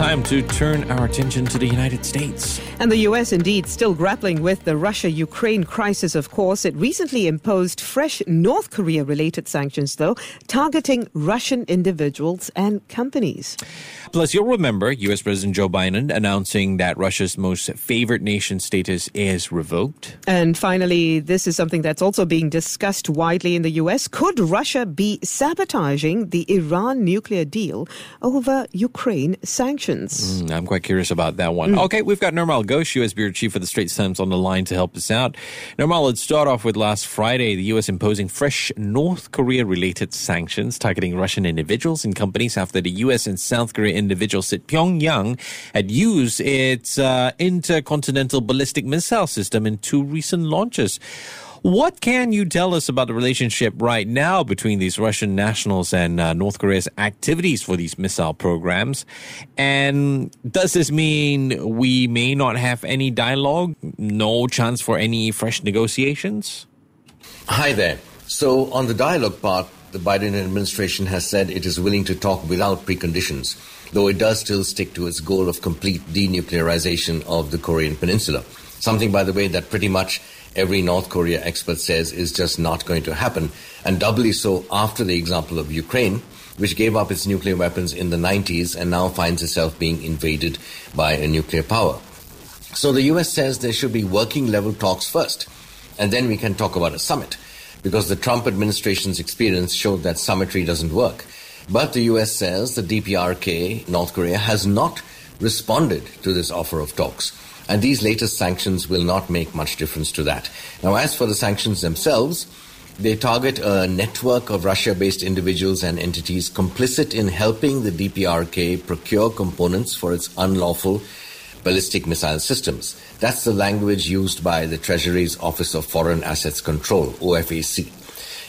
time to turn our attention to the United States. And the U.S. indeed still grappling with the Russia Ukraine crisis, of course. It recently imposed fresh North Korea related sanctions, though, targeting Russian individuals and companies. Plus, you'll remember U.S. President Joe Biden announcing that Russia's most favored nation status is revoked. And finally, this is something that's also being discussed widely in the U.S. Could Russia be sabotaging the Iran nuclear deal over Ukraine sanctions? Mm, I'm quite curious about that one. Mm. Okay, we've got Nirmal Ghosh, U.S. Bureau Chief of the Straits Times, on the line to help us out. Nirmal, let's start off with last Friday, the U.S. imposing fresh North Korea related sanctions targeting Russian individuals and companies after the U.S. and South Korea individual said Pyongyang had used its uh, intercontinental ballistic missile system in two recent launches. What can you tell us about the relationship right now between these Russian nationals and uh, North Korea's activities for these missile programs? And does this mean we may not have any dialogue? No chance for any fresh negotiations? Hi there. So, on the dialogue part, the Biden administration has said it is willing to talk without preconditions though it does still stick to its goal of complete denuclearization of the Korean Peninsula. Something, by the way, that pretty much every North Korea expert says is just not going to happen, and doubly so after the example of Ukraine, which gave up its nuclear weapons in the 90s and now finds itself being invaded by a nuclear power. So the US says there should be working level talks first, and then we can talk about a summit, because the Trump administration's experience showed that summitry doesn't work. But the US says the DPRK, North Korea, has not responded to this offer of talks. And these latest sanctions will not make much difference to that. Now, as for the sanctions themselves, they target a network of Russia based individuals and entities complicit in helping the DPRK procure components for its unlawful ballistic missile systems. That's the language used by the Treasury's Office of Foreign Assets Control, OFAC.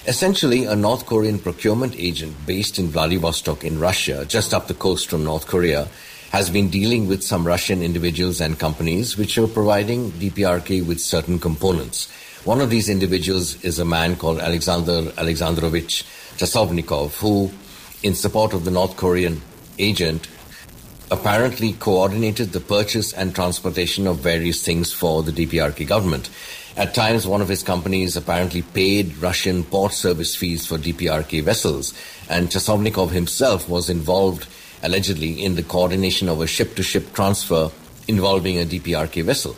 Essentially, a North Korean procurement agent based in Vladivostok in Russia, just up the coast from North Korea, has been dealing with some Russian individuals and companies which are providing DPRK with certain components. One of these individuals is a man called Alexander Alexandrovich Chasovnikov, who, in support of the North Korean agent, apparently coordinated the purchase and transportation of various things for the DPRK government. At times, one of his companies apparently paid Russian port service fees for DPRK vessels, and Chasovnikov himself was involved, allegedly, in the coordination of a ship to ship transfer involving a DPRK vessel.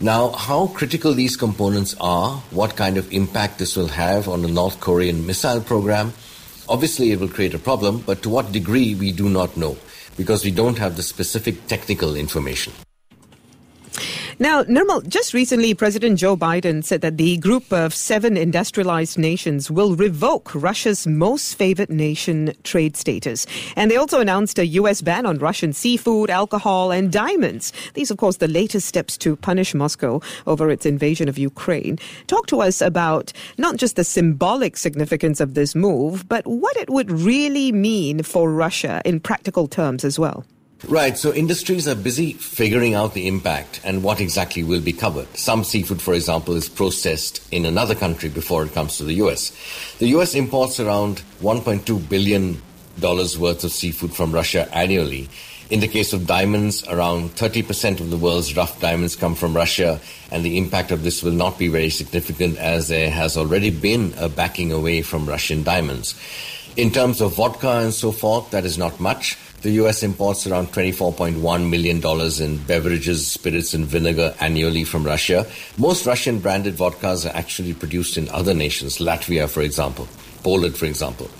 Now, how critical these components are, what kind of impact this will have on the North Korean missile program, obviously it will create a problem, but to what degree we do not know, because we don't have the specific technical information. Now, Nirmal, just recently, President Joe Biden said that the group of seven industrialized nations will revoke Russia's most favored nation trade status. And they also announced a U.S. ban on Russian seafood, alcohol, and diamonds. These, of course, the latest steps to punish Moscow over its invasion of Ukraine. Talk to us about not just the symbolic significance of this move, but what it would really mean for Russia in practical terms as well. Right. So industries are busy figuring out the impact and what exactly will be covered. Some seafood, for example, is processed in another country before it comes to the US. The US imports around $1.2 billion worth of seafood from Russia annually. In the case of diamonds, around 30% of the world's rough diamonds come from Russia, and the impact of this will not be very significant as there has already been a backing away from Russian diamonds. In terms of vodka and so forth, that is not much. The US imports around $24.1 million in beverages, spirits, and vinegar annually from Russia. Most Russian branded vodkas are actually produced in other nations, Latvia, for example, Poland, for example.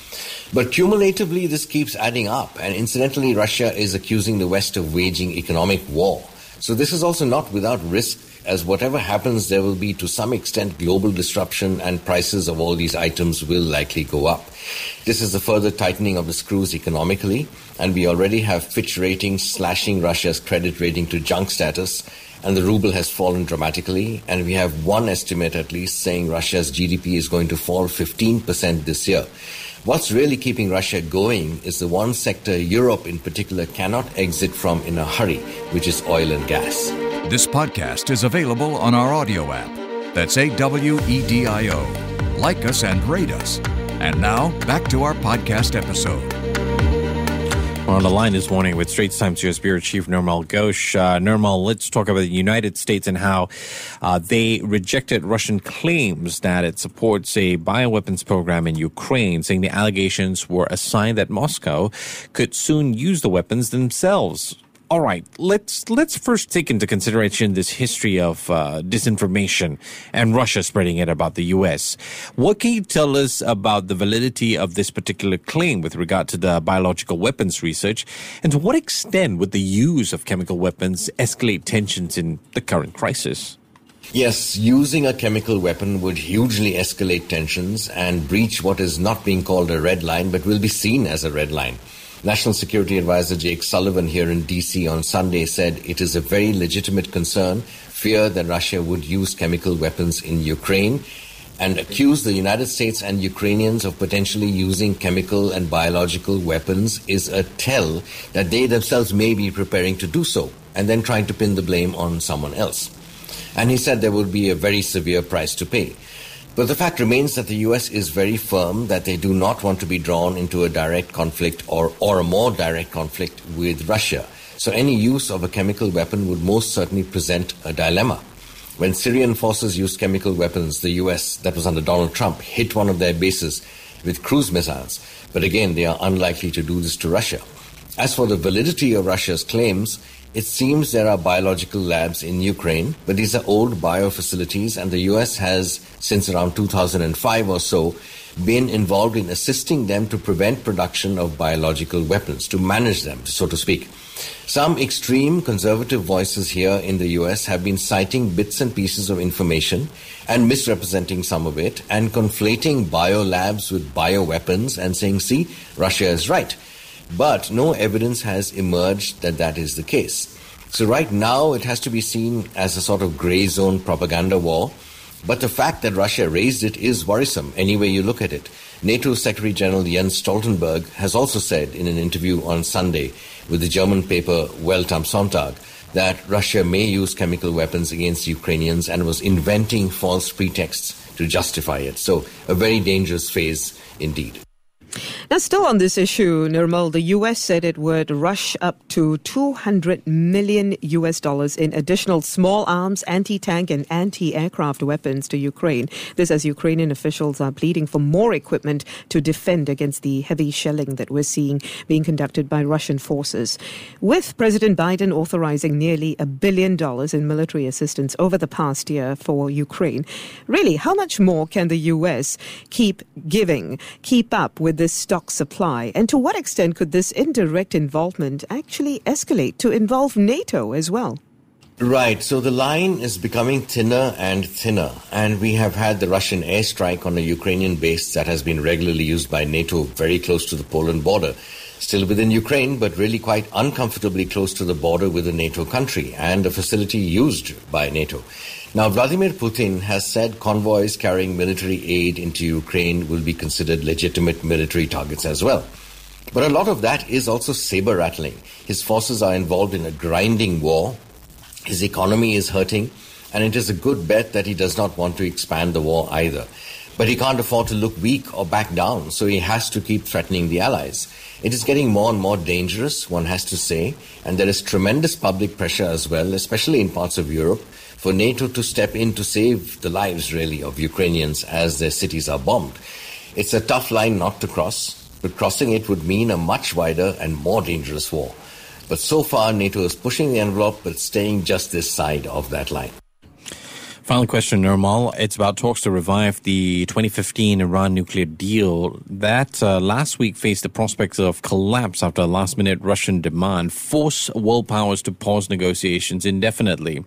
But cumulatively, this keeps adding up. And incidentally, Russia is accusing the West of waging economic war. So this is also not without risk as whatever happens, there will be to some extent global disruption and prices of all these items will likely go up. This is a further tightening of the screws economically, and we already have Fitch ratings slashing Russia's credit rating to junk status, and the ruble has fallen dramatically, and we have one estimate at least saying Russia's GDP is going to fall 15% this year. What's really keeping Russia going is the one sector Europe in particular cannot exit from in a hurry, which is oil and gas. This podcast is available on our Awedio app. That's A W E D I O. Like us and rate us. And now, back to our podcast episode. On the line this morning with Straits Times U.S. Bureau Chief Nirmal Ghosh. Uh, Nirmal, let's talk about the United States and how uh, they rejected Russian claims that it supports a bioweapons program in Ukraine, saying the allegations were a sign that Moscow could soon use the weapons themselves. All right, let's let's first take into consideration this history of uh, disinformation and Russia spreading it about the U.S. What can you tell us about the validity of this particular claim with regard to the biological weapons research, and to what extent would the use of chemical weapons escalate tensions in the current crisis? Yes, using a chemical weapon would hugely escalate tensions and breach what is not being called a red line, but will be seen as a red line. National Security Advisor Jake Sullivan here in DC on Sunday said it is a very legitimate concern, fear that Russia would use chemical weapons in Ukraine, and accuse the United States and Ukrainians of potentially using chemical and biological weapons is a tell that they themselves may be preparing to do so, and then trying to pin the blame on someone else. And he said there would be a very severe price to pay. But the fact remains that the US is very firm that they do not want to be drawn into a direct conflict or, or a more direct conflict with Russia. So any use of a chemical weapon would most certainly present a dilemma. When Syrian forces used chemical weapons, the US, that was under Donald Trump, hit one of their bases with cruise missiles. But again, they are unlikely to do this to Russia. As for the validity of Russia's claims, it seems there are biological labs in Ukraine, but these are old bio facilities, and the US has, since around 2005 or so, been involved in assisting them to prevent production of biological weapons, to manage them, so to speak. Some extreme conservative voices here in the US have been citing bits and pieces of information and misrepresenting some of it and conflating biolabs with bioweapons and saying, see, Russia is right. But no evidence has emerged that that is the case. So right now it has to be seen as a sort of gray zone propaganda war. But the fact that Russia raised it is worrisome any way you look at it. NATO Secretary General Jens Stoltenberg has also said in an interview on Sunday with the German paper Welt am Sonntag that Russia may use chemical weapons against Ukrainians and was inventing false pretexts to justify it. So a very dangerous phase indeed. Now, still on this issue, Nirmal, the U.S. said it would rush up to 200 million U.S. dollars in additional small arms, anti-tank and anti-aircraft weapons to Ukraine. This as Ukrainian officials are pleading for more equipment to defend against the heavy shelling that we're seeing being conducted by Russian forces. With President Biden authorizing nearly a billion dollars in military assistance over the past year for Ukraine, really, how much more can the U.S. keep giving, keep up with this stock supply? And to what extent could this indirect involvement actually escalate to involve NATO as well? Right. So the line is becoming thinner and thinner. And we have had the Russian airstrike on a Ukrainian base that has been regularly used by NATO very close to the Poland border. Still within Ukraine, but really quite uncomfortably close to the border with a NATO country and a facility used by NATO. Now, Vladimir Putin has said convoys carrying military aid into Ukraine will be considered legitimate military targets as well. But a lot of that is also saber rattling. His forces are involved in a grinding war. His economy is hurting, and it is a good bet that he does not want to expand the war either. But he can't afford to look weak or back down, so he has to keep threatening the Allies. It is getting more and more dangerous, one has to say, and there is tremendous public pressure as well, especially in parts of Europe, for NATO to step in to save the lives, really, of Ukrainians as their cities are bombed. It's a tough line not to cross, but crossing it would mean a much wider and more dangerous war. But so far, NATO is pushing the envelope, but staying just this side of that line. Final question, Nirmal. It's about talks to revive the 2015 Iran nuclear deal that uh, last week faced the prospects of collapse after a last minute Russian demand force world powers to pause negotiations indefinitely.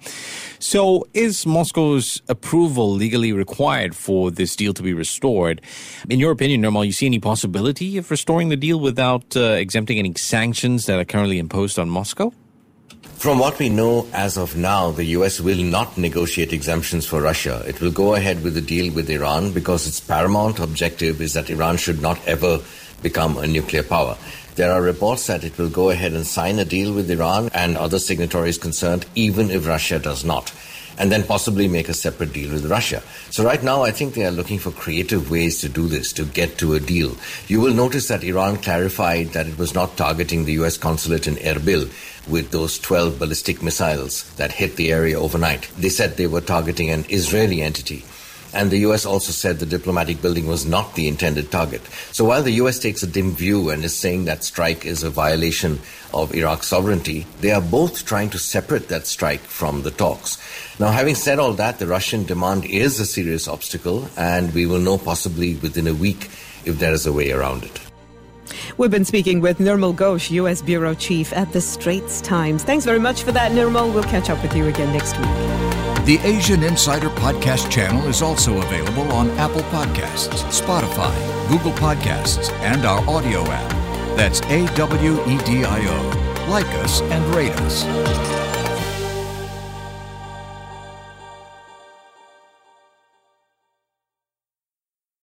So, is Moscow's approval legally required for this deal to be restored? In your opinion, Nirmal, you see any possibility of restoring the deal without uh, exempting any sanctions that are currently imposed on Moscow? From what we know as of now, the US will not negotiate exemptions for Russia. It will go ahead with the deal with Iran because its paramount objective is that Iran should not ever become a nuclear power. There are reports that it will go ahead and sign a deal with Iran and other signatories concerned, even if Russia does not. And then possibly make a separate deal with Russia. So right now, I think they are looking for creative ways to do this, to get to a deal. You will notice that Iran clarified that it was not targeting the U.S. consulate in Erbil with those 12 ballistic missiles that hit the area overnight. They said they were targeting an Israeli entity. And the US also said the diplomatic building was not the intended target. So while the US takes a dim view and is saying that strike is a violation of Iraq's sovereignty, they are both trying to separate that strike from the talks. Now, having said all that, the Russian demand is a serious obstacle, and we will know possibly within a week if there is a way around it. We've been speaking with Nirmal Ghosh, U.S. Bureau Chief at the Straits Times. Thanks very much for that, Nirmal. We'll catch up with you again next week. The Asian Insider Podcast channel is also available on Apple Podcasts, Spotify, Google Podcasts, and our Awedio app. That's A W E D I O. Like us and rate us.